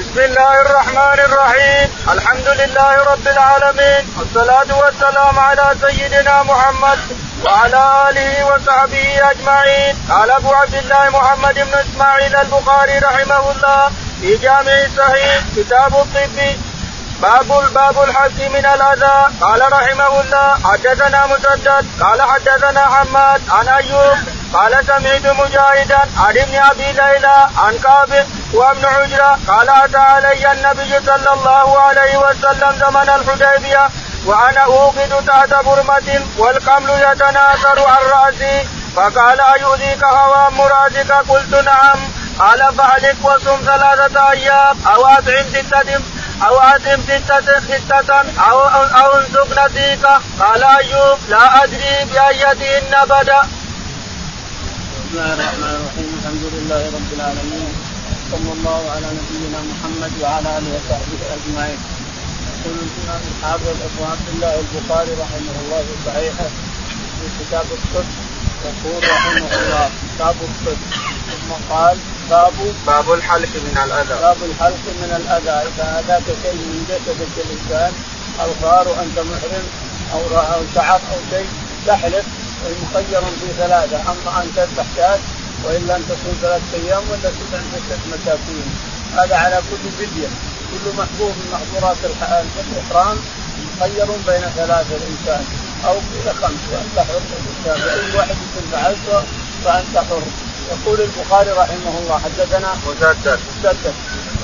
بسم الله الرحمن الرحيم. الحمد لله رب العالمين. والصلاة والسلام على سيدنا محمد وعلى آله وصحبه أجمعين. قال أبو عبد الله محمد بن إسماعيل البخاري رحمه الله في جامع صحيح كتاب الطب باب باب الحث من الأذى. قال رحمه الله حدثنا مسدد. قال حدثنا حماد عن أيوب. قال سمعت مجاهدا عن ابن أبي ليلى عن كعب وابن عجرة. قال أتى علي النبي صلى الله عليه وسلم زمن الحديبية وأنا أوقد تحت برمة والقمل يتناثر عن رأسي. فقال أيؤذيك هوام راسك قلت نعم. قال فأهلك وصم ثلاثة أيام أو أطعم ستة. أو أطعم ستة ستة أو أو انسك نسيك قال أيوب لا أدري بأيتهن بدأ. بسم الله الرحمن الرحيم الحمد لله رب العالمين صلى الله على نبينا محمد وعلى آله وصحبه أجمعين. يقول الإمام الحافظ أبو عبد الله البخاري رحمه الله في صحيحه في كتاب الطب يقول رحمه الله كتاب الطب ثم قال باب باب الحلق من الأذى. باب الحلق من الأذى. إذا أذاك شيء من جسدك الإنسان أو صار أنت محرم أو أو شعر أو شيء تحلق مخير في ثلاثة. أما ان تذبح شاة والا ان تصوم ثلاثة أيام ولا تطعم ستة مساكين. هذا على كل فدية. كل محظور من محظورات الإحرام مخير بين ثلاثة الإنسان. أو إلى خمس وانت حر الإنسان. واي واحد فعلته فانت حر يقول البخاري رحمه الله حدثنا مسدد. مسدد.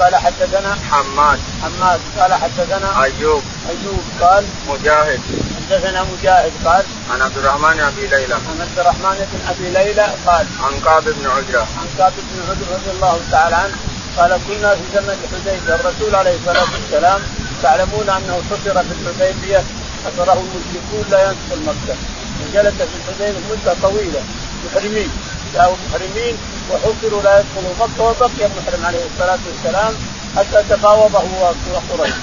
قال حدثنا حماد. حماد. قال حدثنا أيوب. أيوب. قال مجاهد. حدثنا مجاهد. قال عن عبد الرحمن أبي ليلى. عن عبد الرحمن بن أبي ليلى قال عن كعب بن عجرة. عن كعب بن عجرة رضي الله تعالى عنه قال كنا في زمن الحديبية. الرسول عليه الصلاة والسلام تعلمون أنه حصر في الحديبية. حصره المشركون لا يدخل مكه وجلس في الحديبية مدة طويلة. محرمين. جاءوا محرمين وحصروا لا يدخلوا مكه وبقي المحرم عليه الصلاة والسلام حتى تفاوض هو وقريش.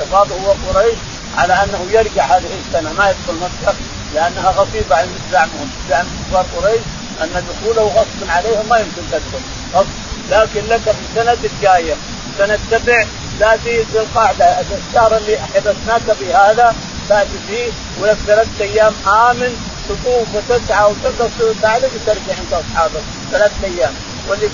تفاوض هو وقريش على أنه يرجع هذه السنة ما يدخل مكه لأنها غصيبة عند زعمهم زعم كفار قريش أن دخوله غصب عليهم ما يمكن تدخل. غصب. لكن لك في السنة الجاية. سنة سبع تاتي ذي القعده الشهر اللي حبسناك في هذا تاتي فيه ولك ثلاثة أيام آمن تطوف وتسعى وتقص وتعلق وترجع انت واصحابك ثلاث أيام. واللي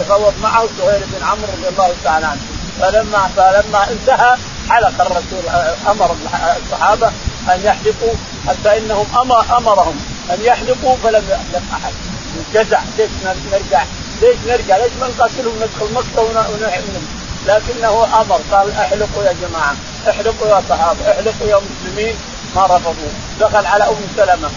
تفاوض معه سهيل بن عمرو رضي الله تعالى عنه. فلما فلما انتهى حلق الرسول أمر الصحابة أن يحلقوا حتى انهم أمر أمرهم أن يحلقوا فلم يحلق أحد. جزع ليش نرجع؟ ليش نرجع؟ ليش ما نقاتلهم ندخل مكة ونحن لكنه أمر قال احلقوا يا جماعة احلقوا يا صحابة احلقوا يا مسلمين. ما رفضوا. دخل على أم سلمة.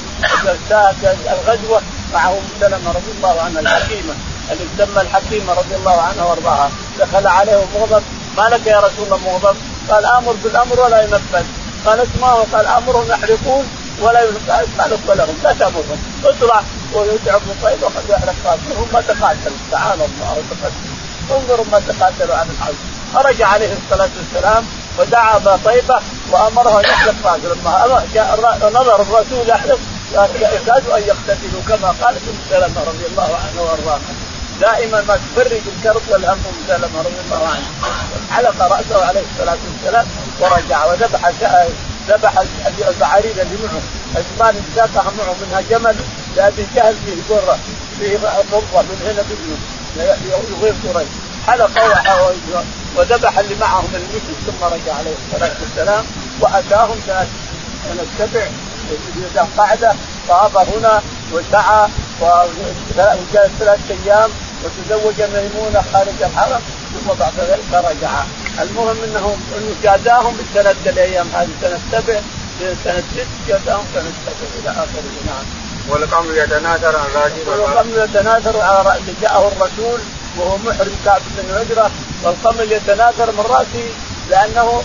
الغزوة مع أم سلمة رضي الله عنها الحكيمة اللي تسمى الحكيمة رضي الله عنها وأرضاها. دخل عليه مغضب. ما لك يا رسول الله مغضب. قال آمر بالأمر ولا ينفذ. ما هو قال امرهم يحرقون ولا قال لهم. لا تأمرهم. اطلع ويدعو ابن طيب وقد يحرق قاتلهم ما تقاتلوا تعالى الله وتقدم. انظروا ما تقاتلوا عن الحرب. خرج عليه الصلاة والسلام ودعا ابا طيبه وامره أن يحلق راسه لما نظر الرسول يحلق كادوا أن يقتتلوا كما قالت ام سلمة رضي الله عنها وارضاها دائما ما تفرج الكرب والهم أم سلمة رضي الله عنها حلق رأسه عليه الصلاة والسلام ورجع وذبح ذبح البعارين اللي معه. عثمان ساقها معه منها جمل لأبي جهل فيه قره فيه ضره من هنا بابنه يغيظ قريش. حلق وذبح اللي معهم المشرك ثم رجع عليه الصلاة والسلام وأتاهم سبع ذا قعده طاف هنا وسعى وجاء ثلاث أيام وتزوج ميمونة خارج الحرم ثم بعد ذلك رجع. المهم إنه إنه جازاهم بالثلاث الأيام هذه سنه سبع سنه ست جازاهم سنه سبع إلى آخره. نعم. والقمر يتناثر عن راسه والقمر يتناثر على راسه جاءه الرسول وهو محرم كعب بن عجرة والقمل يتناثر من راسه لأنه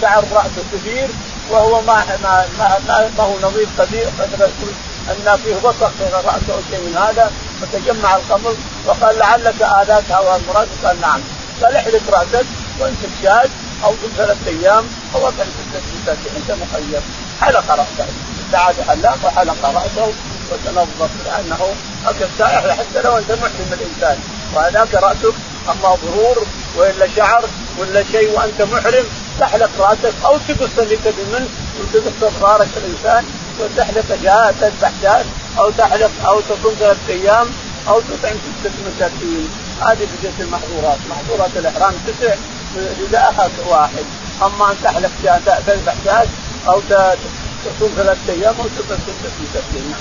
شعر رأسه كبير وهو ما ما ما, ما, ما هو نظيف كبير يقول أن فيه وسخ في رأسه أو شيء من هذا فتجمع القمل وقال لعلك آذاك هو المراد. قال نعم. قال احلق رأسك وامسك شاة أو في ثلاث أيام أو اطعم ستة أنت مخير. حلق رأسه. دعا بحلاق وحلق رأسه وتنظف لأنه هكذا حتى لو أنت محرم الإنسان. وهذاك رأسك أما ظهور وإلا شعر ولا شيء وأنت محرم تحلق رأسك أو تقص اللي تبي منه وتقص اظفارك الإنسان وتحلق شاة تذبح شاة أو تحلق أو تصوم ثلاث أيام أو تطعم ستة مساكين. هذه بقية المحظورات. محظورات الإحرام تسع رداءها واحد. أما أن تحلق شاة تذبح شاة أو تصوم ثلاثة أيام أو تطعم ستة مساكين.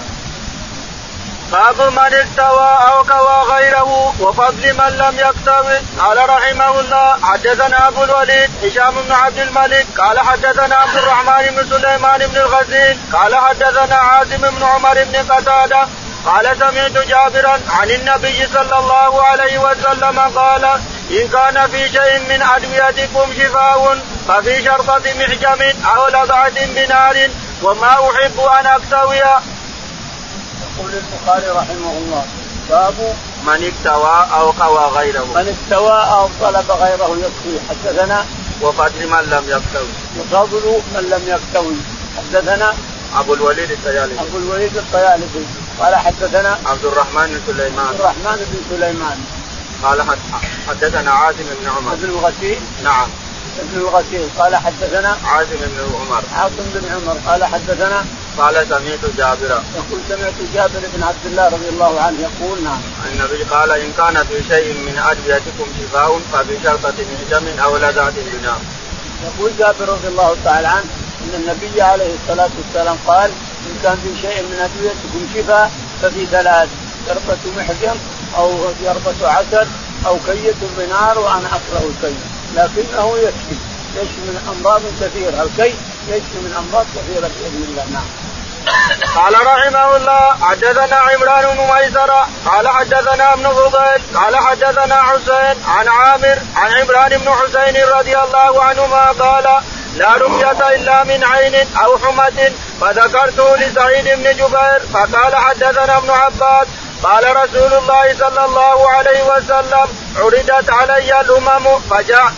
باب من استوى أو كوى غيره وفضل من لم يكتوي. قال رحمه الله حدثنا أبو الوليد هشام بن عبد الملك. قال حدثنا عبد الرحمن بن سليمان بن الغزين قال حدثنا عاصم بن عمر بن قتادة. قال سمعت جابرا عن النبي صلى الله عليه وسلم قال إن كان في شيء من أدويتكم شفاء ففي شرطة محجم أو لضعة بنار وما أحب أن أكتوي يقول البخاري رحمه الله. باب من استوى أو قوى غيره. من استوى أو طلب غيره يكفي حدثنا وفضل من لم يكتوي وفضل من لم يكتوي حدثنا أبو الوليد الطيالسي. أبو الوليد الطيالسي. قال حدثنا عبد الرحمن بن سليمان. عبد الرحمن بن سليمان. قال حدثنا عاصم بن عمر. بن الغسيل نعم. ابن الغسيل قال حدثنا عاصم بن عمر. عاصم بن عمر. قال حدثنا قال سمعت جابرا يقول سمعت جابر بن عبد الله رضي الله عنه يقول نعم. النبي قال إن كان في شيء من أدويتكم شفاء ففي شرطة من أو لذات بناء. يقول جابر رضي الله تعالى عنه إن النبي عليه الصلاة والسلام قال إن كان في شيء من أدويتكم شفاء ففي ثلاث شربة محجم أو شربة عسل أو كية بنار وأنا أكره الكي لكنه يشفي يشفي من أمراض كثيرة. الكي يشفي من أمراض كثيرة بإذن الله. نعم. قال رحمه الله حدثنا عمران بن ميسرة قال حدثنا ابن فضيل قال حدثنا حسين عن عامر عن عمران بن حسين رضي الله عنهما قال لا رقية إلا من عين أو حمة فذكرته لسعيد بن جبير فقال حدثنا ابن عباس قال رسول الله صلى الله عليه وسلم عرضت علي الأمم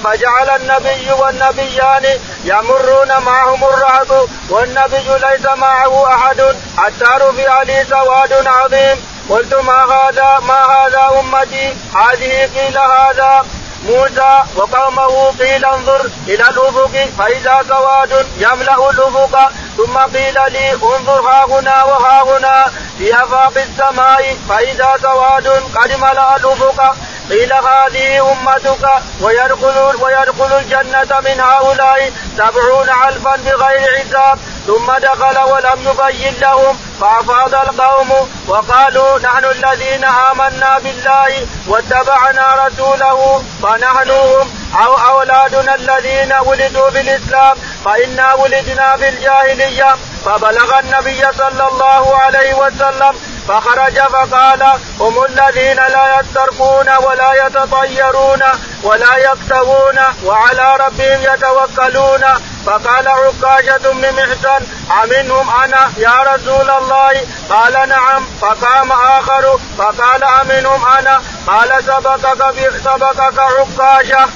فجعل النبي والنبيان يمرون معهم الرهب والنبي ليس معه أحد حتى رفع لي سواد عظيم. قلت ما هذا ما هذا أمتي؟ هذه قيل هذا موسى وقومه قيل انظر إلى الافق فإذا سواد يملأ الافق ثم قيل لي انظر ها هنا وها هنا في أفاق السماء فإذا سواد قد ملأ الافق قيل هذه أمتك ويدخل ويدخل الجنة من هؤلاء سبعون الفا بغير حساب. ثم دخل ولم يبين لهم فافاض القوم وقالوا نحن الذين آمنا بالله واتبعنا رسوله فنحن هم أو أولادنا الذين ولدوا بالإسلام فإنا ولدنا في الجاهليه فبلغ النبي صلى الله عليه وسلم فخرج فقال هم الذين لا يسترقون ولا يتطيرون ولا يكتوون وعلى ربهم يتوكلون. فقال عكاشة بن محسن أمنهم أنا يا رسول الله؟ قال نعم. فقام آخر فقال أمنهم أنا؟ قال سبقك سبقك عكاشة.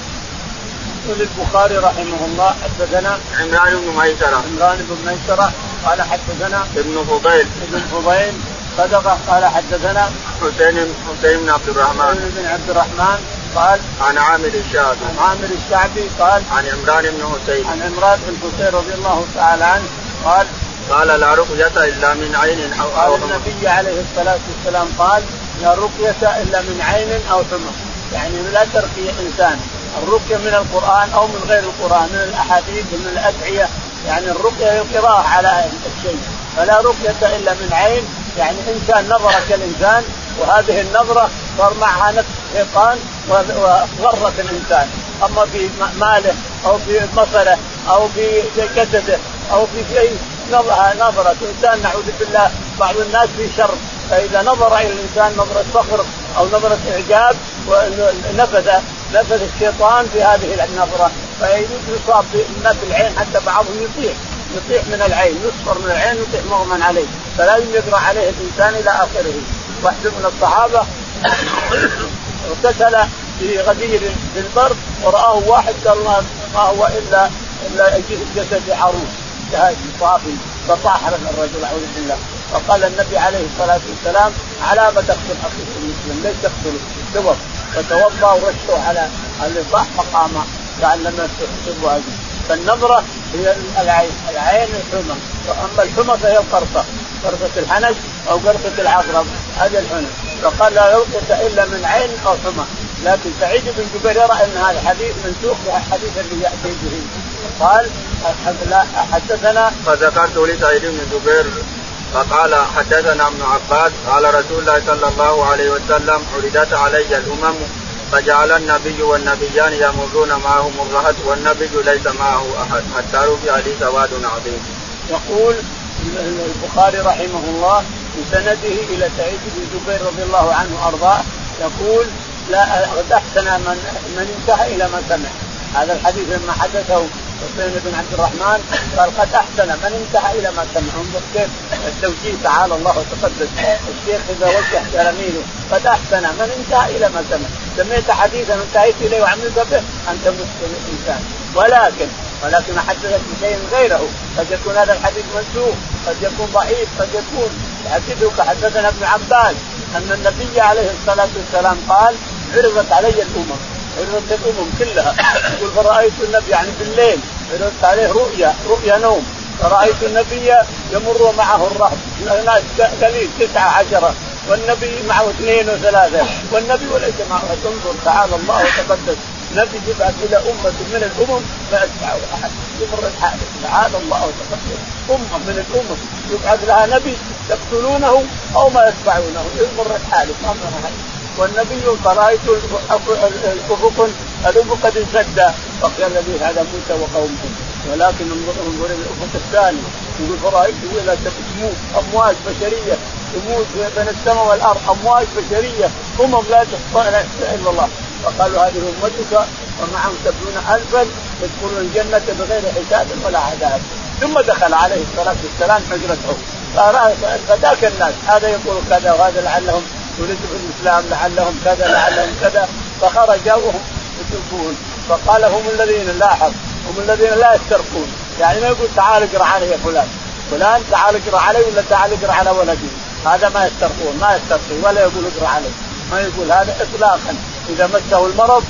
يقول البخاري رحمه الله حدثنا عمران بن ميسرة. عمران بن ميسرة قال حدثنا ابن فضيل. ابن فضيل صدقه قال حدثنا حسين حسين بن عبد الرحمن. حسين بن عبد الرحمن قال عن عامر الشعبي. عن عامر الشعبي قال عن عمران بن حسين. عن عمران بن حسين رضي الله تعالى عنه قال قال لا رقية إلا من عين أو قال النبي عليه الصلاة والسلام قال لا رقية إلا من عين أو حمى يعني لا ترقي إنسان. الرقية من القرآن أو من غير القرآن من الأحاديث ومن الأدعية. يعني الرقية هي القراءة على الشيء فلا رقية إلا من عين يعني إنسان نظر كالإنسان وهذه النظرة صار معها نفس الشيطان وغرت الإنسان. أما في ماله أو في بصره أو في جسده أو في شيء نظرة إنسان نعوذ بالله بعض الناس في شر فإذا نظر إلى الإنسان نظرة فخر أو نظرة إعجاب نفذ نفذ الشيطان في هذه النظرة. فيصاب بالعين حتى بعضهم يطيح. يطيح من العين يصفر من العين يطيح مغمى عليه. فلازم يقرأ عليه الإنسان إلى آخره. واحد من الصحابة اغتسل في غدير في البر ورآه واحد قال ما هو إلا إلا جسد عروس. صافي فطاح الرجل أعوذ بالله. فقال النبي عليه الصلاة والسلام على ما تقتل اخيك المسلم؟ ليش تقتله؟ توضأ. فتوضأ ورشه على اللي صح فقام لعلنا تحسبها فالنظرة هي العين العين الحمى. وأما الحمى فهي القرصة قرصة الحنك أو قرصة العقرب هذا الحمى فقال لا يلقط إلا من عين أو حمى. لكن سعيد بن جبير يرى أن هذا الحديث منسوخ بالحديث اللي يأتي به. قال حدثنا فذكرت لسعيد بن جبير فقال حدثنا ابن عباس قال رسول الله صلى الله عليه وسلم عرضت علي الأمم فجعل النبي والنبيان يمرون معهم الرهط والنبي ليس معه أحد حتى رفع لي سواد عظيم. يقول البخاري رحمه الله بسنده إلى سعيد بن جبير رضي الله عنه وأرضاه يقول لا أحسن من من انتهى إلى ما سمع هذا الحديث لما حدثه حسين بن عبد الرحمن قال قد أحسن من انتهى إلى ما سمع انظر كيف التوجيه تعالى الله وتقدس الشيخ إذا وجه تلاميذه قد أحسن من انتهى إلى ما سمع. سميت حديثا انتهيت إليه وعملت به أنت مسلم إنسان. ولكن ولكن حدثك بشيء غيره. قد يكون هذا الحديث منسوخ قد يكون ضعيف قد يكون يحدثك حدثنا ابن عباس أن النبي عليه الصلاة والسلام قال عرضت علي الأمم. عرضت الامم كلها. يقول فرأيت النبي يعني بالليل عرضت عليه رؤيا رؤيا نوم. فرأيت النبي يمر معه الرهب الناس قليل تسعة عشرة. والنبي معه اثنين وثلاثة. والنبي وليس معه انظر تعالى الله وتقدس. نبي يبعث إلى أمة من الأمم ما يتبعه أحد. يمر الحال تعالى الله وتقدس. أمة من الأمم. يبعث لها نبي يقتلونه أو ما يتبعونه يمر الحال ما احد والنبي فرأيت الأفق الأفق قد انسد. فقال لي هذا موسى وقومه. ولكن انظر انظر الأفق الثاني يقول فرأيت إلى أمواج بشرية. تموت بين السماء والأرض. أمواج بشرية. أمم لا تحصى لا إلا الله. فقالوا هذه أمتك. ومعهم سبعون الفا يدخلون الجنة بغير حساب ولا عذاب. ثم دخل عليه الصلاة والسلام حجرته. فذاك الناس. هذا يقول كذا وهذا لعلهم في الإسلام لعلهم كذا لعلهم كذا. فخرج وهم يسبون فقال هم الذين لاحظ هم الذين لا يسترقون. يعني ما يقول تعال اقرأ علي يا فلان. فلان تعال اقرأ علي ولا تعال اقرأ على ولدي؟ هذا ما يسترقون ما يسترقي ولا يقول اقرأ علي ما يقول هذا اطلاقا. إذا مسه المرض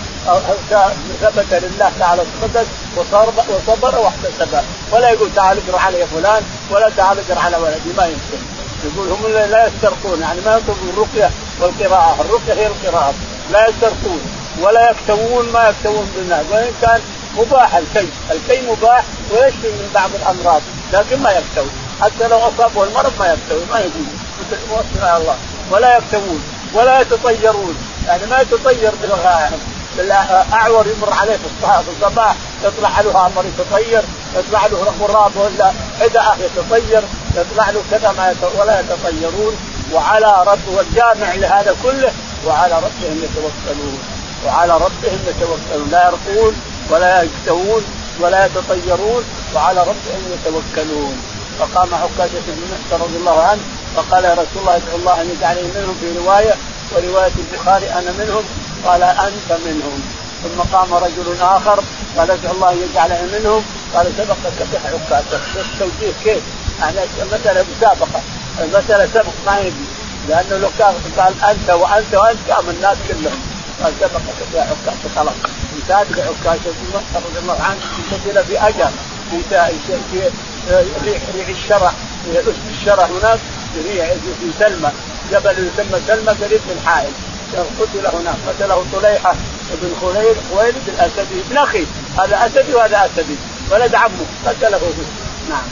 ثبت لله تعالى القدس وصبر واحتسب ولا يقول تعال اقرأ علي يا فلان ولا تعال اقرأ على ولدي ما يمكن. يقول هم لا يسترقون يعني ما يطلبون الرقية والقراءة الرقية هي القراءة لا يسترقون ولا يكتوون ما يكتوون بالناس وإن كان مباح الكي، الكي مباح ويشفي من بعض الأمراض لكن ما يكتوي حتى لو أصابه المرض ما يكتوي ما يقول موكل الله ولا يكتوون ولا يتطيرون يعني ما يتطير بالغائب الاعور يمر عليه في الصباح يطلع له أمر يتطير يطلع له غراب ولا حدأة يتطير يطلع له كذا ما ولا يتطيرون وعلى رب والجامع لهذا كله وعلى ربهم يتوكلون. وعلى ربهم يتوكلون. لا يرقون ولا يكتوون ولا يتطيرون وعلى ربهم يتوكلون. فقام عكاشة بن محسن رضي الله عنه فقال يا رسول الله ادعو الله أن يجعلني منهم في رواية ورواية البخاري أنا منهم قال أنت منهم. ثم قام رجل آخر قال ادعو الله أن يجعلني منهم قال سبقك بح عكاشة التوجيه؟ كيف؟ مسألة مسابقة المسألة سبق ما يجي لأنه لو كان قال أنت وأنت وأنت قام الناس كلهم. قال سبقك بح عكاشة خلاص. انتهت بعكاشة رضي الله عنه قتل أجل. في ريح ريح الشرع في اسم الشرع هناك في ريح في سلمى. جبل يسمى سلمى قريب من حائل قتل هناك قتله طليحة بن خليل خويلد الاسدي ابن أخي. هذا أسدي وهذا أسدي. ولد عمه قتله نعم.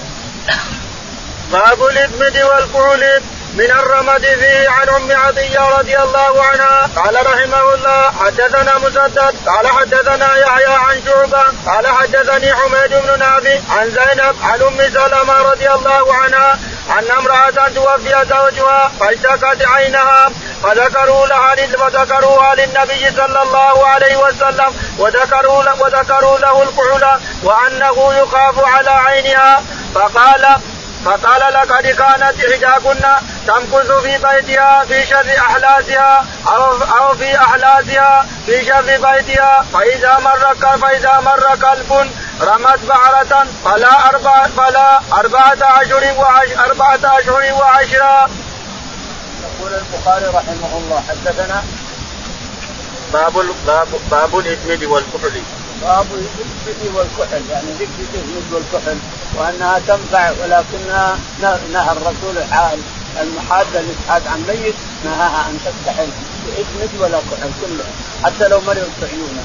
باب الإثم والفعل من الرمد فيه عن أم عطيه رضي الله عنها. قال رحمه الله حدثنا مسدد قال حدثنا يحيى عن شعبة قال حدثني حميد بن نافع عن زينب عن أم سلمة رضي الله عنها أن امرأة توفي زوجها فاشتكت عينها فذكروا لها فذكروها للنبي صلى الله عليه وسلم وذكروا وذكروا له الكحل وأنه يخاف على عينها. فقال فقال لقد كانت إحداكن تمكث في بيتها في شر أحلاسها أو أو في أحلاسها في شر بيتها فإذا مر فإذا مر كلب رمت بعرة فلا أربعة فلا أربعة أشهر وعشر أربعة أشهر وعشرة. يقول البخاري رحمه الله حدثنا باب باب باب الاسمد والكحل باب الاسمد والكحل يعني ذكر الاسمد والكحل وأنها تنفع ولكنها نهى الرسول المحاده الاسعاد عن ميت نهاها أن تكتحل باسمد ولا كحل كله حتى لو مرضت عيونها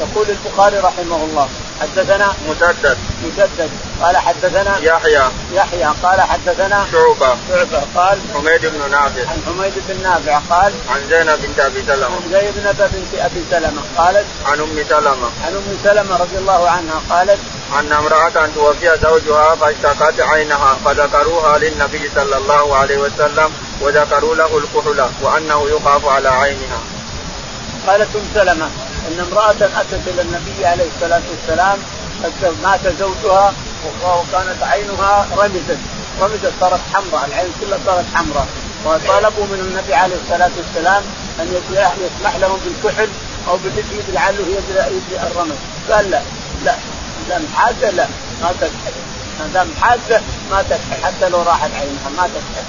يقول البخاري رحمه الله حدثنا مسدد مسدد قال حدثنا يحيى. يحيى. قال حدثنا شعبة. شعبة. قال حميد بن نافع. عن حميد بن نافع قال عن زينب بنت أبي سلمة. عن زينب بنت أبي سلمة قالت عن أم سلمة. عن أم سلمة رضي الله عنها قالت أن امرأة توفي زوجها فاشتكت عينها فذكروها للنبي صلى الله عليه وسلم وذكروا له الكحل وأنه يخاف على عينها. قالت أم سلمة إن امرأة أتت إلى النبي عليه الصلاة والسلام مات زوجها وكانت عينها رمزت رمزت صارت حمراء العين كلها صارت حمراء. وطلبوا من النبي عليه الصلاة والسلام أن يسمح لهم بالكحل أو بالاسود لعله يجري الرمز. قال لا لا. دام حادة لا ما تكحل ما دام حادة ما تكحل حتى لو راحت عينها ما تكحل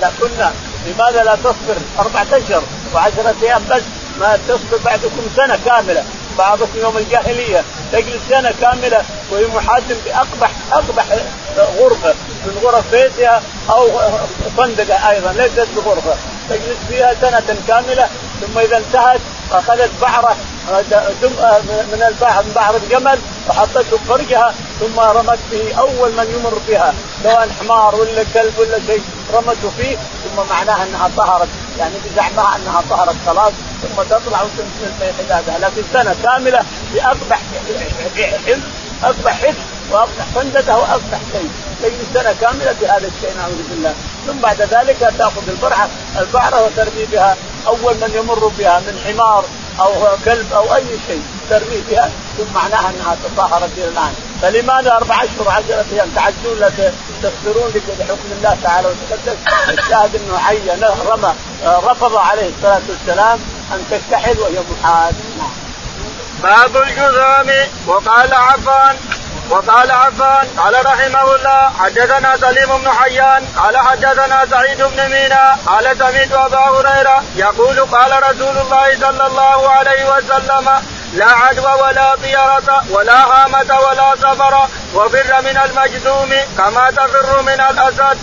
لا كنا لماذا لا تصبر أربعة أشهر وعشرة أيام بس؟ ما تصبر بعدكم سنة كاملة. بعضكم يوم الجاهلية تجلس سنة كاملة وهي محاكم بأقبح أقبح غرفة من غرف بيتها أو فندقة أيضا ليست بغرفة. تجلس فيها سنة كاملة ثم إذا انتهت أخذت بعره من البحر من بعر الجمل وحطته فرجها ثم رمت به أول من يمر بها سواء حمار ولا كلب ولا شيء رمته فيه ثم معناها أنها طهرت يعني بزعمها أنها طهرت خلاص ثم تطلع وتمشي في حدادها لكن سنة كاملة باقبح حفظ اقبح حفظ. واقبح فندته واقبح شيء. تجلس سنة كاملة بهذا الشيء نعوذ بالله. ثم بعد ذلك تأخذ البرعة البعرة وترمي بها. أول من يمر بها من حمار أو كلب أو أي شيء ترمي بها ثم معناها أنها تطهرت إلى الآن. فلماذا أربع أشهر عشرة أيام؟ تعدون لا تستغفرون لحكم الله تعالى وتقدس. الشاهد إنه عين رمى رفض عليه الصلاة والسلام أن تكتحل وهي محال. نعم. باب الجذام وقال عفان وقال عفان قال رحمه الله حدثنا سليم بن حيان قال حدثنا سعيد بن مينا قال سمعت أبا هريرة يقول قال رسول الله صلى الله عليه وسلم لا عدوى ولا طيرة ولا هامة ولا سفر وفر من المجذوم كما تفر من الأسد.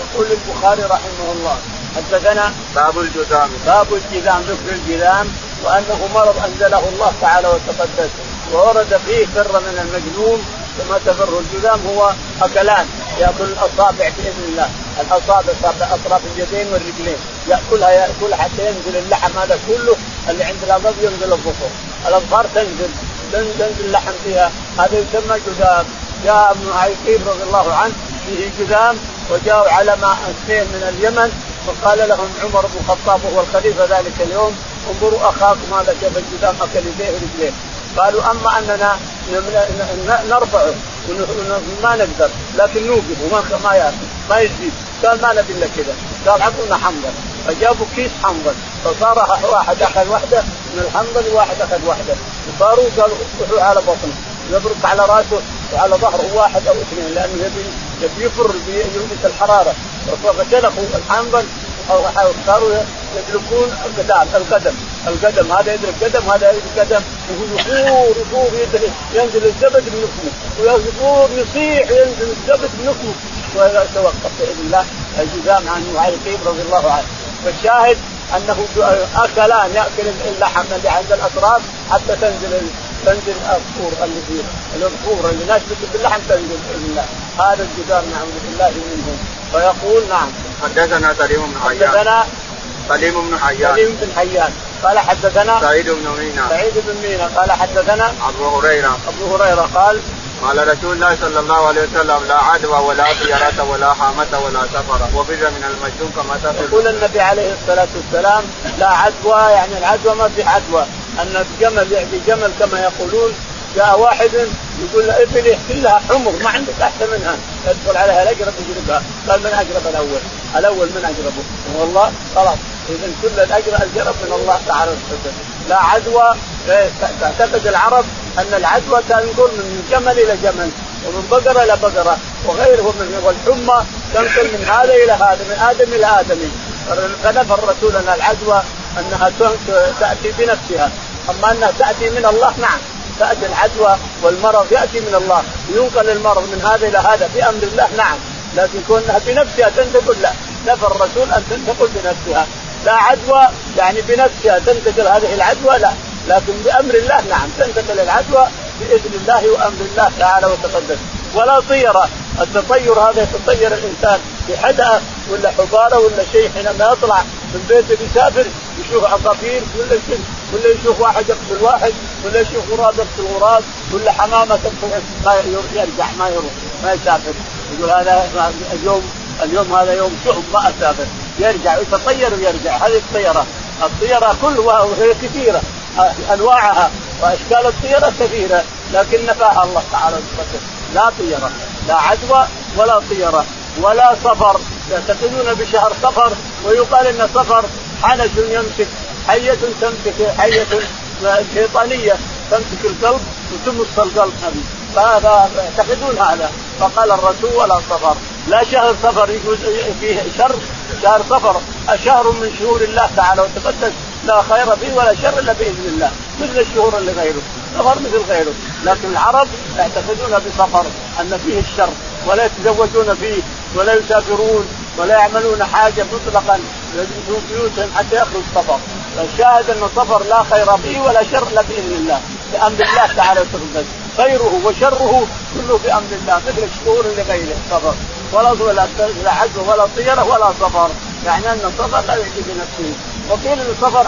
يقول البخاري رحمه الله حدثنا باب الجذام باب الجذام ذكر الجذام وأنه مرض أنزله الله تعالى وتقدس وورد فيه فر من المجنون كما تفر الجذام هو أكلان يأكل الأصابع بإذن الله. الأصابع أطراف اليدين والرجلين. يأكلها ياكلها حتى ينزل اللحم هذا كله اللي عند الأضب ينزل الظفر الأظفار تنزل تنزل اللحم فيها. هذا يسمى جذام. جاء ابن عيقيب رضي الله عنه فيه جذام وجاءوا على ماء اثنين من اليمن فقال لهم عمر بن الخطاب وهو الخليفة ذلك اليوم انظروا أخاكم هذا كيف الجذام أكل يديه ورجليه. قالوا أما أننا نرفعه ما نقدر لكن نوقف وما ما ياكل ما يزيد. قال ما نبي إلا كذا. قال اعطونا حنظل. فجابوا كيس حنظل. فصار واحد أخذ واحدة من الحنظل وواحد أخذ واحدة وصاروا قالوا افتحوا على بطنه. يبرك على رأسه وعلى ظهره واحد أو اثنين لأنه يبي يبي يفر يلبس الحرارة. فشلخوا الحنظل أو صاروا يدركون القدم القدم. القدم هذا يدرك قدم هذا يدرك قدم. ويقول يفور ينزل الزبد من نفسه ويفور يصيح ينزل الزبد من نفسه ويتوقف بإذن الله. الجزام عن معيقين رضي الله عنه. فالشاهد أنه اكلان يأكل اللحم اللي عند الأطراف حتى تنزل تنزل الصور اللي فيه الصور اللي نشبت باللحم تنزل بإذن الله. هذا الجزام نعوذ بالله منهم. فيقول نعم. حدثنا سليم بن حيان. حدثنا سليم بن حيان. سليم بن حيان. قال حدثنا سعيد بن مينا. سعيد بن مينا. قال حدثنا أبو هريرة. أبو هريرة قال قال رسول الله صلى الله عليه وسلم لا عدوى ولا طيرة ولا حامة ولا سفر. وفر من المجنون كما تفر يقول النبي عليه الصلاة والسلام لا عدوى. يعني العدوى ما في عدوى. أن الجمل يعني جمل كما يقولون. جاء واحد يقول له ابني كلها حمر ما عندك أحسن منها. يدخل عليها الاجرب يجربها قال من اجرب الأول؟ الأول من اجربه؟ والله خلاص اذا كل الاجر الجرب من الله تعالى. وتعالى لا عدوى تعتقد العرب أن العدوى تنقل من جمل إلى جمل ومن بقرة إلى بقرة وغيره من والحمى تنقل من هذا إلى هذا من آدم إلى آدم. فنفى الرسول أن العدوى أنها تأتي بنفسها. أما أنها تأتي من الله نعم. تأتي العدوى والمرض يأتي من الله ينقل المرض من هذا إلى هذا بأمر الله نعم. لكن كونها بنفسها تنتقل لا. نفى الرسول أن تنتقل بنفسها. لا عدوى يعني بنفسها تنتقل هذه العدوى لا. لكن بأمر الله نعم تنتقل العدوى بإذن الله وأمر الله تعالى وتقدم. ولا طيرة. التطير هذا يتطير الإنسان بحدأ ولا حبارة ولا شيء حينما يطلع من بيته بيسافر يشوف عصافير ولا شيء. ولا يشوف واحد يقتل واحد ولا يشوف غراب يقتل غراب ولا حمامة تقتل ما يرجع ما يروح ما يسافر. يقول هذا اليوم اليوم هذا يوم شؤم ما أسافر. يرجع يتطير ويرجع. هذه الطيرة. الطيرة كلها وهي كثيرة. أنواعها. وأشكال الطيرة كثيرة. لكن نفاها الله تعالى وتقدم لا طيرة لا عدوى ولا طيرة ولا سفر يعتقدون بشهر سفر ويقال إن سفر حنش يمسك. حية تمسك حية شيطانية تمسك القلب وتمص القلب فهذا يعتقدون هذا. فقال الرسول ولا سفر. لا شهر سفر يجوز فيه شر. شهر سفر شهر من شهور الله تعالى وتقدس. لا خير فيه ولا شر إلا بإذن الله. مثل الشهور اللي غيره. سفر مثل غيره. لكن العرب يعتقدون بسفر أن فيه الشر. ولا يتزوجون فيه ولا يسافرون ولا يعملون حاجة مطلقا. في بيوتهم حتى يخرج سفر فالشاهد أن السفر لا خير فيه ولا شر إلا بإذن الله. بأمر الله تعالى وتقدس خيره وشره كله بأمر الله مثل الشهور اللي غيره سفر ولا ولا لا ولا طيره ولا سفر يعني أن السفر لا يجي بنفسه وقيل إن السفر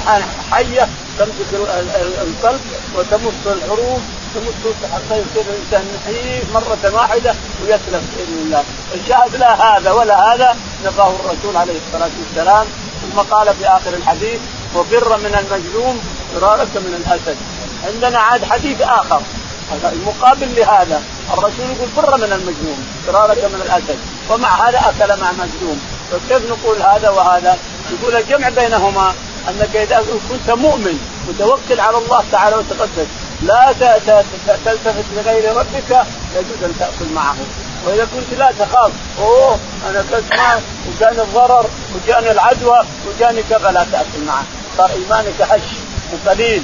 حيه تمسك القلب وتمص الحروف تمص يصير الإنسان نحيف مرة واحدة ويسلم بإذن الله، الشاهد لا هذا ولا هذا نفاه الرسول عليه الصلاة والسلام. ثم قال في آخر الحديث وفر من المجنون فرارك من الأسد. عندنا عاد حديث آخر. المقابل لهذا الرسول يقول فر من المجنون فرارك من الأسد. ومع هذا أكل مع مجنون. فكيف نقول هذا وهذا؟ يقول الجمع بينهما أنك إذا كنت مؤمن متوكل على الله تعالى وتقدس لا تلتفت لغير ربك يجوز أن تأكل معه. وإذا كنت لا تخاف أوه أنا كسمان وجاني الضرر وجاني العدوى وجاني كذا لا تأكل معه. صار إيمانك هش وقليل.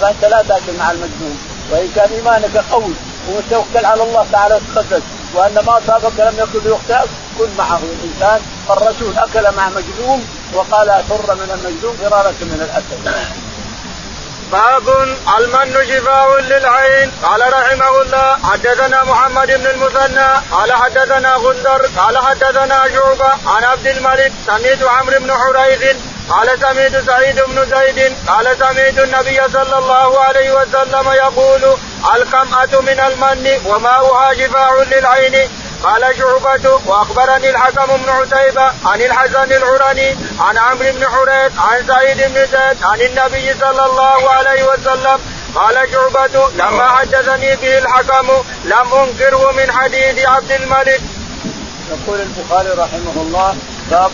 فأنت لا تأكل مع المجنون. وإن كان إيمانك قوي ومتوكل على الله تعالى وتقدس وأن ما أصابك لم يكن ليخطئك كن معه. الإنسان فالرسول أكل مع مجنون وقال فر من المجنون فرارك من الأسد. باب المن شفاء للعين. قال رحمه الله حدثنا محمد بن المثنى قال حدثنا غندر قال حدثنا شعبة عن عبد الملك سميت عمرو بن حريث قال سمعت سعيد بن زيد قال سمعت النبي صلى الله عليه وسلم يقول القمأة من المن وماؤها شفاء للعين قال شعبة وأخبرني الحكم بن عتيبة عن الحسن العرني عن عمرو بن حريث عن سعيد بن زيد عن النبي صلى الله عليه وسلم قال شعبة لما حدثني به الحكم لم أنكره من حديث عبد الملك. يقول البخاري رحمه الله باب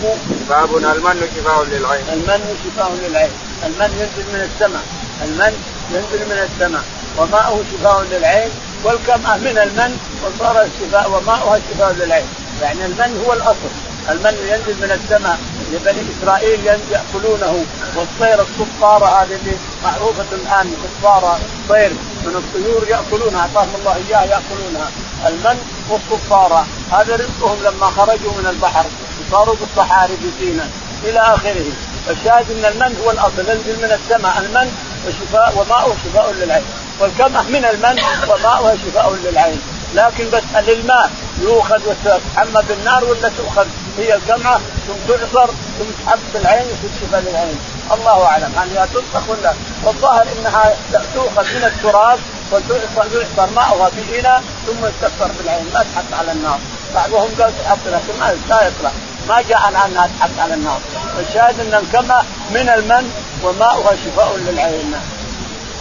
باب المن شفاء للعين. المن شفاء للعين، المن ينزل من السماء، المن ينزل من السماء. وماؤه شفاء للعين والكمأة من المن وصار الشفاء وماؤها شفاء للعين يعني المن هو الأصل. المن ينزل من السماء. لبني إسرائيل يأكلونه. والطير الصفارة هذه اللي معروفة الآن صفارة طير من الطيور يأكلونها. أعطاهم الله إياها يأكلونها. المن والصفارة هذا رزقهم لما خرجوا من البحر وصاروا بالصحاري في سيناء إلى آخره. فالشاهد أن المن هو الأصل ينزل من السماء. المن وشفاء وماؤه شفاء للعين. والكمه من المن وماؤها شفاء للعين. لكن بس للماء يؤخذ وتحمى بالنار ولا تؤخذ؟ هي الكمعه ثم تعصر ثم تحب بالعين شفاء للعين. الله أعلم. هي تطبخ ولا والظاهر إنها تؤخذ من التراب يعصر ماؤها في اناء ثم يستكثر بالعين ما تحط على النار. بعضهم قال تحط لكن ما لا يطلع. ما جاء عنها تحط على النار. الشاهد ان الكمه من المن وماؤها شفاء للعين.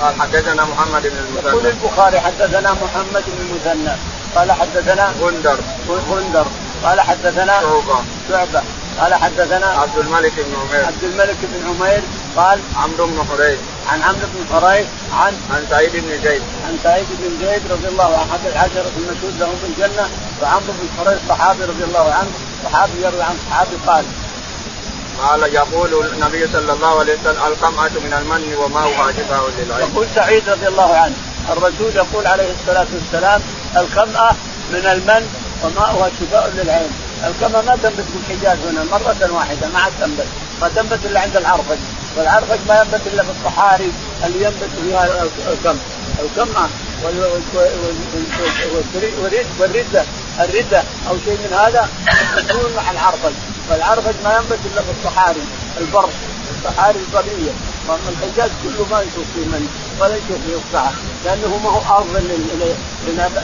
قال حدثنا محمد بن المثنى. يقول البخاري حدثنا محمد بن المثنى. قال حدثنا غندر. غندر. قال حدثنا شعبة. شعبة. قال حدثنا عبد الملك بن عمير. عبد الملك بن عمير. قال عمرو بن حريث عن عمرو بن حريث عن عن سعيد بن زيد. عن سعيد بن زيد رضي الله عنه احد العشرة المشهود لهم بالجنة وعمرو بن حريث صحابي رضي الله عنه صحابي يروي عن صحابي قال قال يقول النبي صلى الله عليه وسلم القمعة من المن وماؤها شفاء للعين. يقول سعيد رضي الله عنه الرسول يقول عليه الصلاة والسلام القمعة من المن وماؤها شفاء للعين. الكمى ما تنبت في الحجاز هنا مرة واحدة ما عاد تنبت. ما تنبت إلا عند العرفج والعرفج ما ينبت إلا في الصحاري اللي ينبت فيها الكم. الكمة والردة. الردة أو شيء من هذا يكون مع العرفج والعرفج ما ينبت إلا في الصحاري. البر. الصحاري البرية. وأما الحجاز كله ما يشوف فيه من ولا يشوف فيه الصحة لأنه ما هو أرض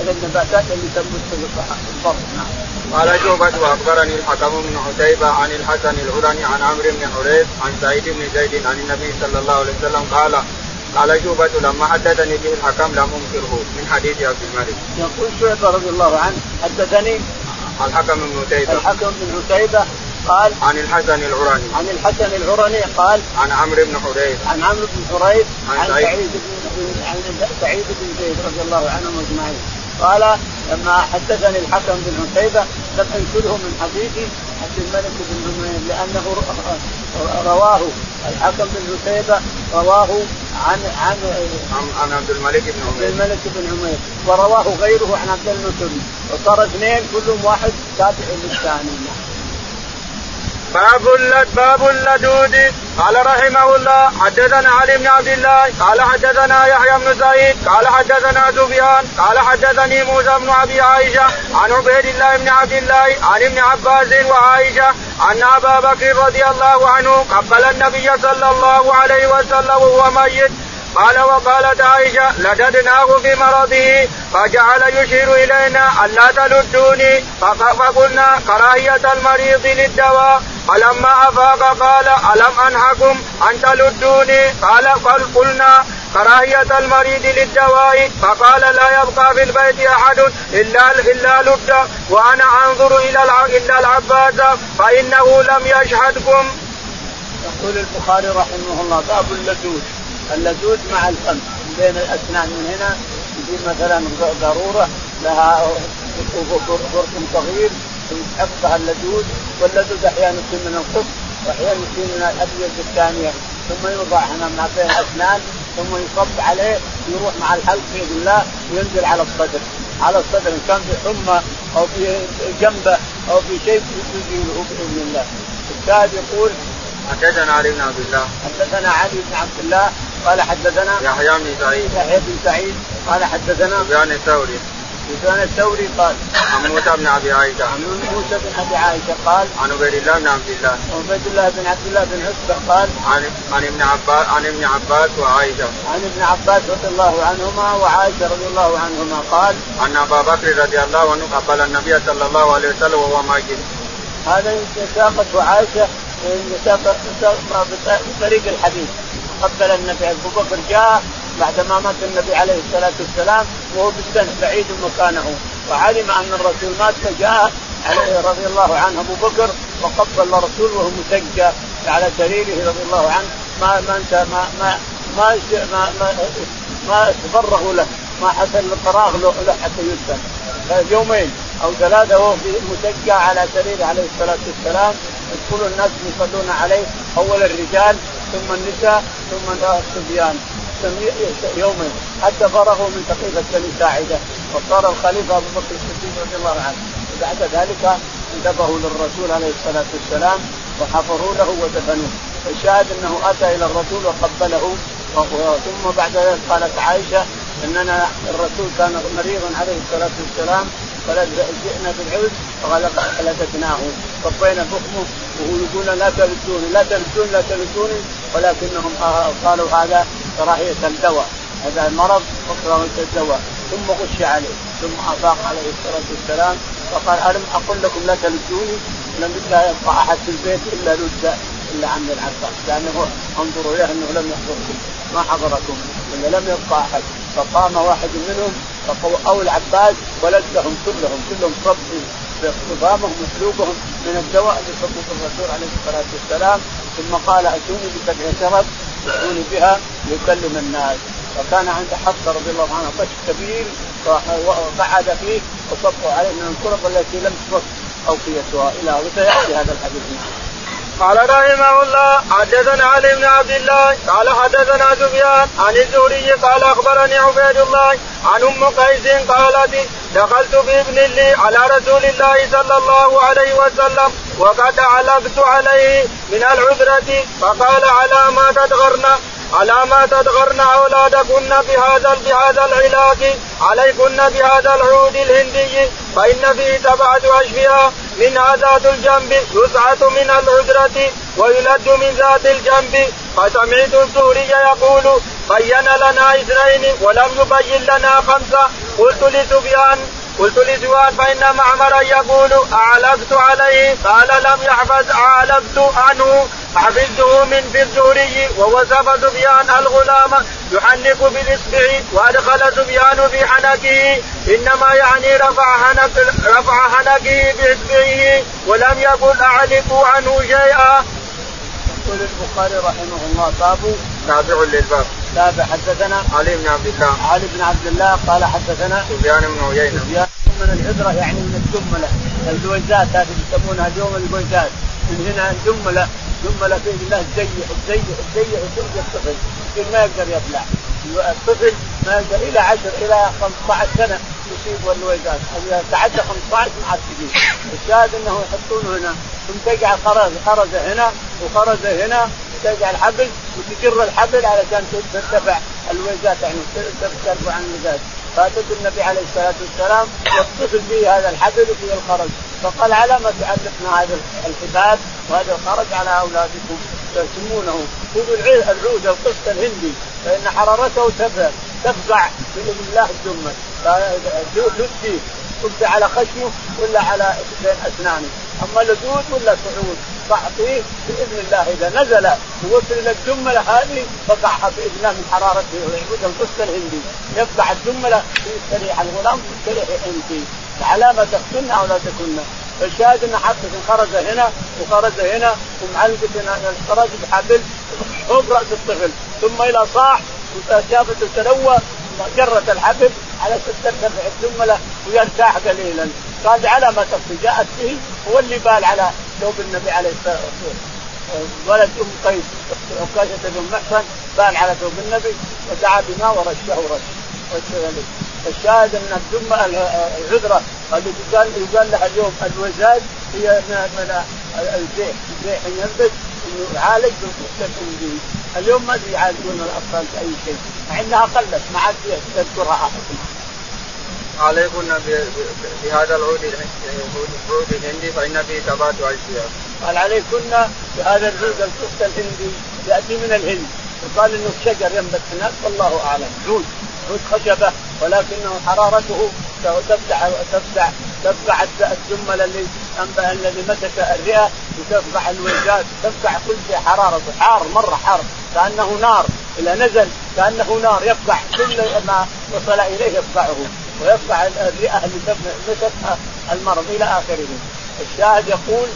للنباتات اللي تنبت في البر نعم. قال شعبة وأخبرني الحكم بن عتيبة عن الحسن الهرني عن عمرو بن حريث عن سعيد بن زيد عن النبي صلى الله عليه وسلم قال قال شعبة لما حدثني به الحكم لم أنكره من حديث عبد الملك. يقول شعبة رضي الله عنه حدثني الحكم بن عتيبة الحكم بن عتيبة قال عن الحسن العراني. عن الحسن العراني قال عن عمرو بن حريث عن عمرو بن حريث عن, سعيد. بن عن سعيد بن زيد رضي الله عنهم أجمعين. قال لما حدثني الحكم بن عتيبة لم انشره من حديث عبد الملك بن عمير لأنه رواه. الحكم بن عتيبة رواه عن عن عن عبد الملك بن عمير. عبد الملك بن عمير ورواه غيره عن عبد المسلم وصار اثنين كلهم واحد تابع للثاني. باب باب اللدود قال رحمه الله حدثنا علي بن عبد الله قال حدثنا يحيى بن سعيد قال حدثنا سفيان قال حدثني موسى بن أبي عائشة عن عبيد الله بن عبد الله عن ابن عباس وعائشة أن أبا بكر رضي الله عنه قبل النبي صلى الله عليه وسلم وهو ميت قال وقالت عائشة لددناه في مرضه فجعل يشير إلينا ألا تلدوني. فقلنا كراهية المريض للدواء. فلما أفاق قال ألم أنهكم أن تلدوني؟ قال قلنا كراهية المريض للدواء. فقال لا يبقى في البيت أحد إلا إلا لد وأنا أنظر إلى إلا العباس فإنه لم يشهدكم. يقول البخاري رحمه الله باب اللدود اللدود مع الفم بين الأسنان من هنا يجيب مثلا ضرورة لها برق صغير يحطها اللدود واللدود أحيانا يكون من القط وأحيانا يكون من الأبيض الثانية. ثم يوضع هنا ما بين الأسنان ثم يصب عليه يروح مع الحلق باذن الله وينزل على الصدر. على الصدر إن كان في حمى أو في جنبة أو في شيء يزيله بإذن الله. الشاهد يقول حدثنا علي بن عبد الله. حدثنا علي بن عبد الله قال حدثنا يحيى بن سعيد. يحيى بن سعيد قال حدثنا سفيان الثوري. سفيان الثوري قال عن موسى بن أبي عائشه عن موسى بن أبي عائشه قال عن عبيد الله بن عبد الله. عبيد الله بن عبد الله بن عتبة قال عن عن ابن عباس عن ابن عباس وعائشه عن ابن عباس رضي الله عنهما وعائشة رضي الله عنهما قال أن أبا بكر رضي الله عنه قبل النبي صلى الله عليه وسلم وهو ميت هذا ساقت عائشة بطريق الحديث. قبل النبي أبو بكر جاء بعد ما مات النبي عليه الصلاة والسلام. وهو بالسن بعيد مكانه. وعلم أن الرسول مات فجاء عليه رضي الله عنه أبو بكر وقبل الرسول وهو مسجى على سريره رضي الله عنه ما ما انت ما ما ما ما, ما, ما تفرغوا له ما حصل الفراغ له حتى يدفن. يومين أو ثلاثة وهو مسجى على سريره عليه الصلاة والسلام يدخل الناس يصلون عليه أول الرجال ثم النساء ثم الصبيان يومين حتى فرغوا من سقيفه بني ساعدة. وصار الخليفة أبو بكر الصديق رضي الله عنه. وبعد ذلك انتبهوا للرسول عليه الصلاة والسلام وحفروا له ودفنوه. الشاهد أنه أتى إلى الرسول وقبله. ثم بعد ذلك قالت عائشة إننا الرسول كان مريضا عليه الصلاة والسلام فجئنا بالعود فغلبتناه صفينا فخمه وهو يقول لا تلدوني لا تلدوني لا تلدوني ولكنهم قالوا هذا كراهية الدواء. هذا المرض وكراهيه الدواء ثم غش عليه. ثم أفاق عليه الصلاة والسلام. فقال ألم أقل لكم لا تلدوني لم لا يبقى أحد في البيت إلا لد إلا عم العباس هو انظروا إليه أنه لم يحضركم. ما حضركم؟ ولا لم يبقى أحد. فقام واحد منهم أو العباس ولدهم كلهم كلهم صب بخضامهم وسلوبهم من الدواء اللي صبوا الرسول عليه الصلاة والسلام. ثم قال أتوني بسبع شرب اتوني بها يكلم الناس. وكان عند حفصة رضي الله عنها طش كبير وقعد فيه وصبوا عليه من الكرب التي لم تصب اوقيتها إلى وسياتي هذا الحديث. قال رحمه الله حدثنا علي بن عبد الله قال حدثنا سفيان عن الزهري قال أخبرني عبيد الله عن أم قيس قالت دخلت بابن لي على رسول الله صلى الله عليه وسلم وقد علقت عليه من العذرة فقال على ما تدغرن على ما تدغرن اولادكن بهذا بهذا العلاج عليكن بهذا العود الهندي فإن فيه سبعة اشفياء منها ذات الجنب يسعة من العذرة ويلد من ذات الجنب. فسمعت الزهري يقول بين لنا اثنين ولم يبين لنا خمسة قلت لسفيان قلت لسواد فإن معمرا يقول أعلقت عليه؟ قال لم يحفظ أعلقت عنه. حفظته من في الزهري ووصف سفيان الغلام يحنك بالاصبع وأدخل سفيان في حنكه إنما يعني رفع حنك رفع حنكه بإصبعه ولم يقل اعلقوا عنه شيئا. يقول البخاري رحمه الله باب تابع للباب. تابع حدثنا علي بن عبد الله. علي بن عبد الله قال حدثنا سفيان بن عيينة. سفيان من العذرة يعني من الدمله الجويزات هذه يسمونها اليوم الجويزات من هنا الدمله دمله باذن الله تزيح تزيح تزيح وتلقى الطفل. ما يقدر يبلع الطفل ما يقدر إلى 10 إلى 15 سنة يصيب الويزات إذا تعدى 15 ما عاد تجيب الشاهد إنه يحطونه هنا. ثم تجعل خرز خرزه هنا وخرزه هنا. تجعل حبل وتجر الحبل علشان ترتفع الويزات يعني ترفع عن الويزات فاتت النبي عليه الصلاة والسلام والطفل فيه هذا الحبل وفيه الخرز فقال على ما تعلقنا هذا الحبال وهذا الخرج على أولادكم تسمونه. خذوا العود القسط الهندي فإن حرارته تفزع بإذن الله الجمل لدي تبدا على خشمه ولا على بين أسنانه. أما لدود ولا صعود؟ تعطيه بإذن الله. إذا نزل ووصل إلى الجملة هذه فقعها باذن الله من حرارته ويعود القسط الهندي. يفقع الجملة يستريح الغلام ويستريح انت علامه تقتلن أو لا تكن فالشاهد انه حطت خرج هنا وخرج هنا ومعلقة الخرج بحبل فوق رأس الطفل. ثم إلى صاح وشافت تلوى جرت الحبل على ترتفع الجملة ويرتاح قليلا. قال على ما تقصي جاءت به هو اللي بال على ثوب النبي عليه الصلاة والسلام. ولد أم قيس عكاشة بن محسن بال على ثوب النبي ودعا بماء ورشه رش الشاهد أن الدم العذرة التي يقال يقال لها اليوم الوزاد هي من الزيح الزيح ينبت يعالج بالقصة اليوم ما يعالجون الأطفال بأي شيء مع إنها قلت ما عاد تذكرها. احد عليكن بهذا العود العود الهندي فإن فيه ثبات اشياء. قال عليكن بهذا العود القسط الهندي يأتي من الهند. وقال إنه شجر ينبت هناك والله أعلم. عود. عود خشبة ولكنه حرارته تفتح تفتح تفتح الجمل اللي الذي مسك الرئة وتفتح الوجاد تفتح كل شيء. حرارته حار مرة حار. كأنه نار. إذا نزل كأنه نار يفقع كل ما وصل إليه يفقعه ويفقع الرئه اللي مسكها المرض إلى آخره. الشاهد يقول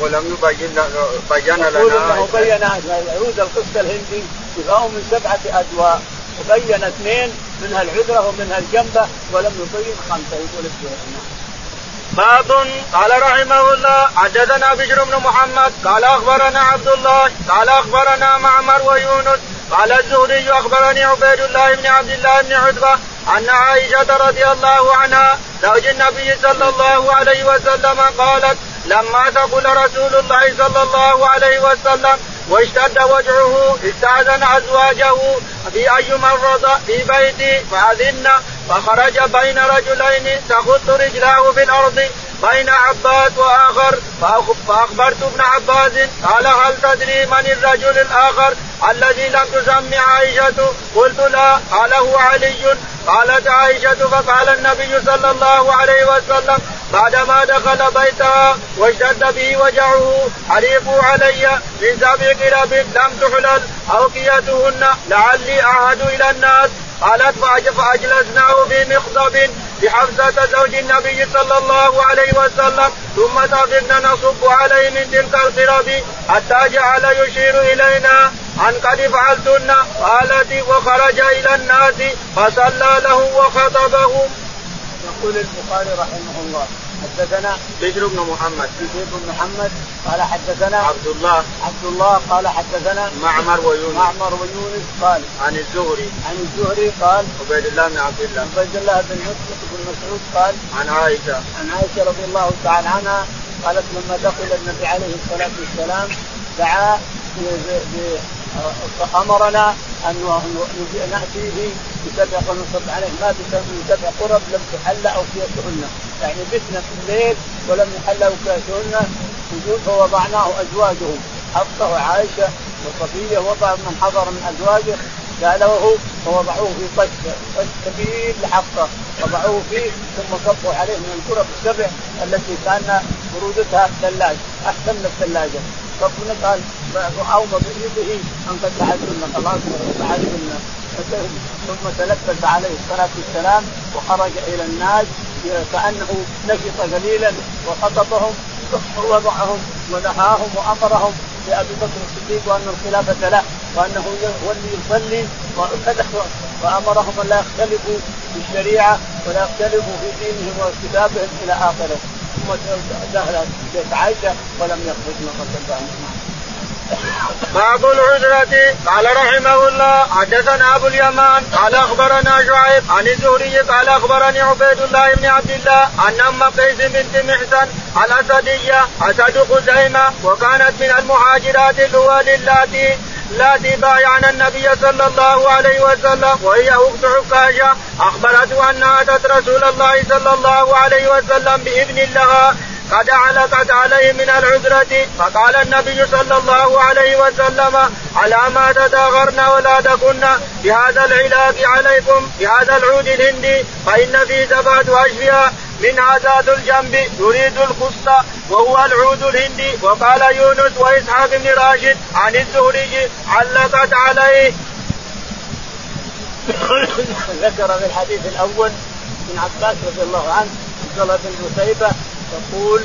ولم يبين بين لنا يقول إنه بين عود القسط الهندي شفاء من سبعة أدواء وبين اثنين منها العذرة ومنها الجنبة ولم يبين خمسة. يقول باب. قال رحمه الله حدثنا بشر بن محمد قال أخبرنا عبد الله قال أخبرنا معمر ويونس قال الزهري أخبرني عبيد الله بن عبد الله بن عتبة أن عائشة رضي الله عنها زوج النبي صلى الله عليه وسلم قالت لما ثقل رسول الله صلى الله عليه وسلم واشتد وجعه استأذن أزواجه في أي مرض في بيتي فأذن فخرج بين رجلين تخط رجلاه في الأرض بين عباس وآخر فأخبرت ابن عباس قال هل تدري من الرجل الآخر الذي لم تسمي عائشة؟ قلت لا قال هو علي. قالت عائشة فقال النبي صلى الله عليه وسلم بعدما دخل بيتها واشتد به وجعه حريقوا علي من سبع قرب لم تحلل أوقيتهن لعلي اعهد إلى الناس. قالت فأجلسناه في مخضب بحفصة زوج النبي صلى الله عليه وسلم ثم سافرنا نصب عليه من تلك القرب حتى جعل يشير إلينا. ان قد فعلتن قالت وخرج إلى الناس فصلى له وخطبه يقول البخاري رحمه الله حدثنا بشر بن محمد. بشر بن محمد قال حدثنا عبد الله. عبد الله قال حدثنا معمر ويونس. معمر ويونس قال عن الزهري. عن الزهري قال عبيد الله بن عبد الله. عبيد الله بن مسعود بن مسعود قال عن عائشة. عن عائشة رضي الله تعالى عنها قالت لما دخل النبي عليه الصلاة والسلام دعا فأمرنا أن نأتي به بسبع ونصب عليه. ما بسبع قرب لم تحل أو فيهن يعني بتنا في الليل ولم يحل أو فيهن فوضعناه ازواجهم حفصة وعائشة وصفية وضع من حضر من أزواجه. قالوه فوضعوه في طش طش كبير لحفصة. وضعوه فيه ثم صبوا عليه من الكرب السبع التي كان برودتها الثلاج أحسن من الثلاجة. ربنا قال اومى بيده أن قد فعلتن خلاص فعلتن ثم تلبس عليه الصلاة والسلام وخرج إلى الناس كانه نشط قليلا وخطبهم ووضعهم ونهاهم وأمرهم لابي بكر الصديق وأن الخلافة له وأنه هو اللي يصلي وأمرهم أن لا يختلفوا في الشريعة ولا يختلفوا في دينهم وكتابهم إلى آخره. ثم بيت عائشة ولم يخرج من باب العذرة. قال رحمه الله حدثنا أبو اليمان قال أخبرنا شعيب عن الزهري قال أخبرني عبيد الله بن عبد الله ان أم قيس بنت محسن الأسدية أسد خزيمة وكانت من المهاجرات الأول اللاتي التي بايعن النبي صلى الله عليه وسلم وهي أخت عكاشة أخبرته أنها أتت رسول الله صلى الله عليه وسلم بإذن لها قد علقت عليه من العذرة فقال النبي صلى الله عليه وسلم على ما تداغرن ولا تكن بهذا العلاج عليكم بهذا العود الهندي فإن في سبعة أشياء منها ذات الجنب يريد الخص وهو العود الهندي وقال يونس وإسحاق بن راشد عن الزهري علقت عليه. ذكر في الحديث الأول من عباس رضي الله عنه عبد الله بن تقول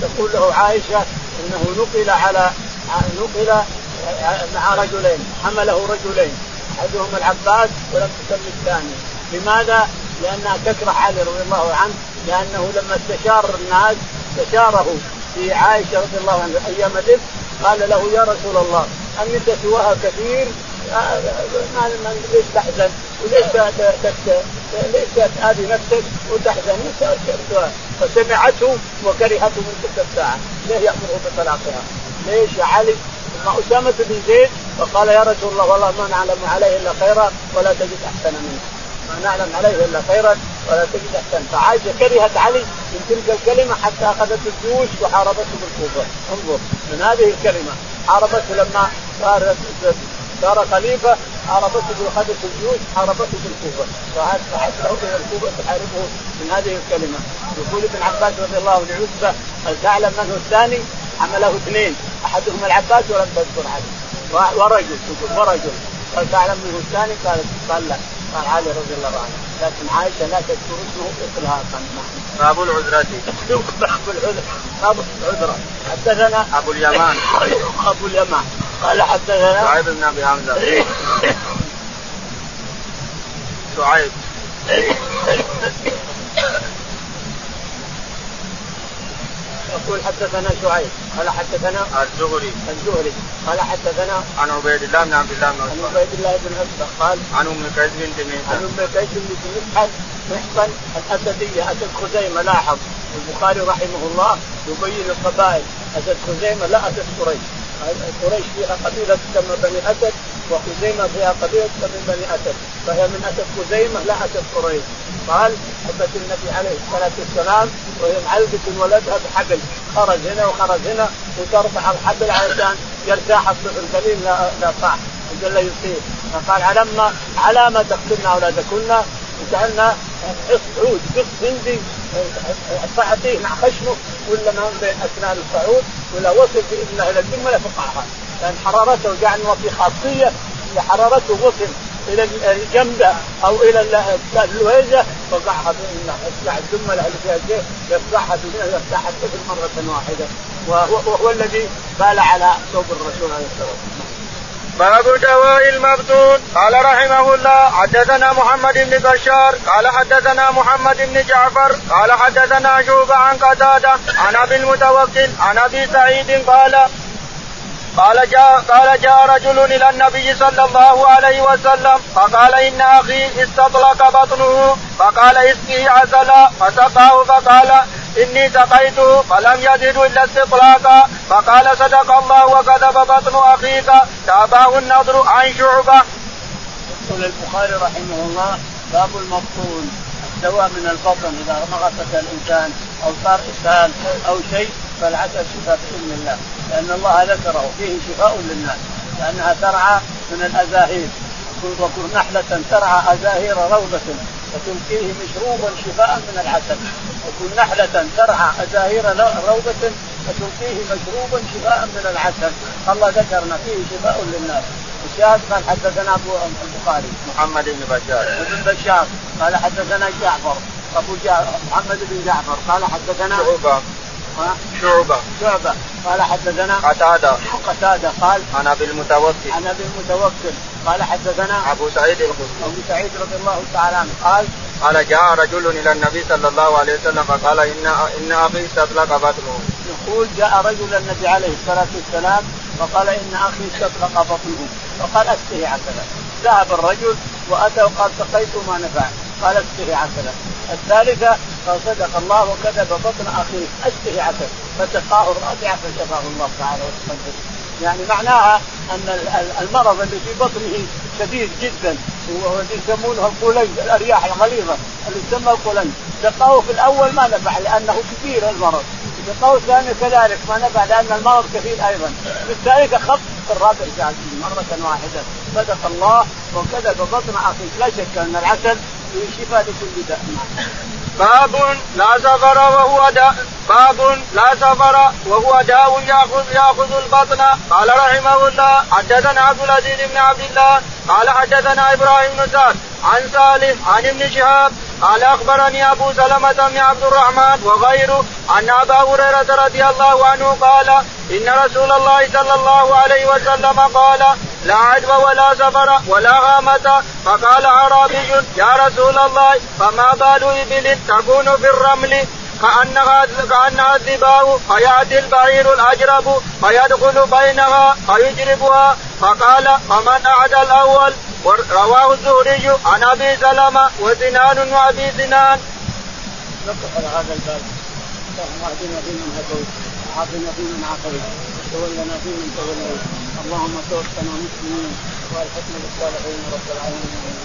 تقول له عائشة إنه نقل على نقل مع رجلين حمله رجلين أحدهما العباس ولم تسمي الثاني لماذا؟ لأنها تكره علي رضي الله عنه لأنه لما استشار الناس استشاره في عائشة رضي الله عنها أيام الافك قال له يا رسول الله النساء سواها كثير ليش تحزن؟ وليش ليش تآذي نفسك وتحزن؟ فسمعته وكرهته من تلك الساعة. ليه يأمره بطلاقها؟ ليش يا علي؟ ثم أسامة بن زيد فقال يا رسول الله والله ما نعلم عليه إلا خيرا ولا تجد أحسن منه. ما نعلم عليه إلا خيرا ولا تجد أحسن. فعائشة كرهت علي من تلك الكلمة حتى اخذت الجيوش وحاربته بالكوفة. انظر من هذه الكلمة حاربته لما صار صار خليفة حاربته باخذت الجيوش حاربته بالكوفه فحتى إلى الكوفة تحاربه من هذه الكلمة. يقول ابن عباس رضي الله عنه لعتبه هل تعلم من هو الثاني؟ حمله اثنين. احدهما العباس ولم تذكر علي ورجل تقول ورجل. هل تعلم من هو الثاني؟ قال قال لا. قال علي رضي الله عنه. لكن عائشة لا تذكر اسمه اطلاقا. باب العذرة. باب العذرة. باب العذرة. حدثنا أبو اليمان. أبو اليمان. قال حدثنا شعيب بن أبي حمزة. شعيب. يقول حدثنا شعيب قال حدثنا الزهري. الزهري قال حدثنا عن عبيد الله بن عبد الله بن عن عبيد الله بن عتبة قال عن أم قيس بنت محصن عن أم قيس بنت محصن محصن الأسدية أسد خزيمة لاحظ. البخاري رحمه الله يبين القبائل أسد خزيمة لا أسد قريش. قريش فيها قبيلة تسمى بني أسد. وخزيمة فيها قبيلة تسمى بني أسد فهي من أسد خزيمة لا أسد قريش. قال حبت النبي عليه الصلاة والسلام وهي معلقة ولدها بحبل. خرج هنا وخرج هنا وترفع الحبل علشان يرتاح الطفل قليل لا لا صح لا يصيب فقال علما على ما تقتلنا أولادكن. وجعلنا عود قص هندي فاعطيه مع خشمه ولا ما بين أسنان الصعود ولا وصل باذن الله إلى الجمله فقعها لأن حرارته جعل في خاصية حرارته وصل إلى الجنبة أو إلى اللويزه فقعها يصلع الجمله اللي فيها يصلعها باذن يفتحها الطفل مرة واحدة. وهو, الذي بال على ثوب الرسول عليه الصلاة والسلام. باب دواء المبتون قال رحمه الله حدثنا محمد بن بشار. قال حدثنا محمد بن جعفر. قال حدثنا شوبة عن قتادة عن أبي المتوكل عن أبي سعيد قال قال جاء قال جاء رجل إلى النبي صلى الله عليه وسلم فقال إن أخي استطلق بطنه فقال اسقه عسلا فسقاه فقال إني سقيته فلم يزد إلا استطلاقا فقال صدق الله وكذب بطن أخيك تاباه النضر عن شعبة. يقول البخاري رحمه الله باب المبطون الدواء من البطن إذا مغصت الإنسان أو صار إسهال أو شيء فالعسل شفاء باذن الله لأن الله ذكره فيه شفاء للناس لأنها ترعى من الأزاهير. وكن نحلة ترعى أزاهير روضة وتلقيه مشروبا شفاء من العسل. وكن نحلة ترعى أزاهير روضة وتلقيه مشروبا شفاء من العسل. الله ذكرنا فيه شفاء للناس. الشاهد قال حدثنا أبو البخاري. محمد بن بشار. ابن بشار. قال حدثنا جعفر. أبو جعفر محمد بن جعفر. قال حدثنا شعبة شعبة. شعبة. قال حدثنا قتادة. قتادة قال عن أبي المتوكل. عن أبي المتوكل. قال حدثنا أبو سعيد الخدري. أبو سعيد رضي الله تعالى عنه. قال قال جاء رجل إلى النبي صلى الله عليه وسلم فقال ان إن ابي استطلق بطنه. يقول جاء رجل النبي عليه الصلاة والسلام فقال إن أخي استطلق بطنه فقال أسقه عسلا. ذهب الرجل وأتى وقال سقيت ما نفع قال أسقه عسلا. الثالثة قال صدق الله وكذب بطن أخيه. اسقه عسل. فسقاه الرابعه فشفاه الله تعالى وتقدم. يعني معناها أن المرض اللي في بطنه شديد جدا وهو يسمونه القولين الأرياح الغليظة اللي يسمى القولين سقاه في الأول ما نفع لأنه كثير المرض. سقاه الثاني كذلك ما نفع لأن المرض كثير أيضا. بالثالث خف في الرابع مرة واحدة. صدق الله وكذب بطن اخيك لا شك أن العسل شفاء لكل داء. باب لا سفر وهو داء باب لا سفر وهو داء ياخذ يأخذ البطن. قال رحمه الله حدثنا عبد العزيز بن عبد الله قال حدثنا إبراهيم بن سعد عن صالح عن ابن شهاب قال أخبرني أبو سلمة بن عبد الرحمن وغيره أن أبا هريرة رضي الله عنه قال إن رسول الله صلى الله عليه وسلم قال لا عدوى ولا سفر ولا غامة فقال أعرابي يا رسول الله فما بال إبل تكون في الرمل؟ كأنها كأنها الذباء فيأتي البعير الأجرب فيدخل بينها فيجربها. فقال فمن أعدى الأول؟ رواه الزهري عن أبي سلمة وسنان وأبي سنان. نقف على هذا الباب. اللهم اهدنا فيمن هديت وعافنا فيمن عافيت وتولنا فيمن توليت. اللهم توفنا مسلمين والحكم بالصالحين رب العالمين.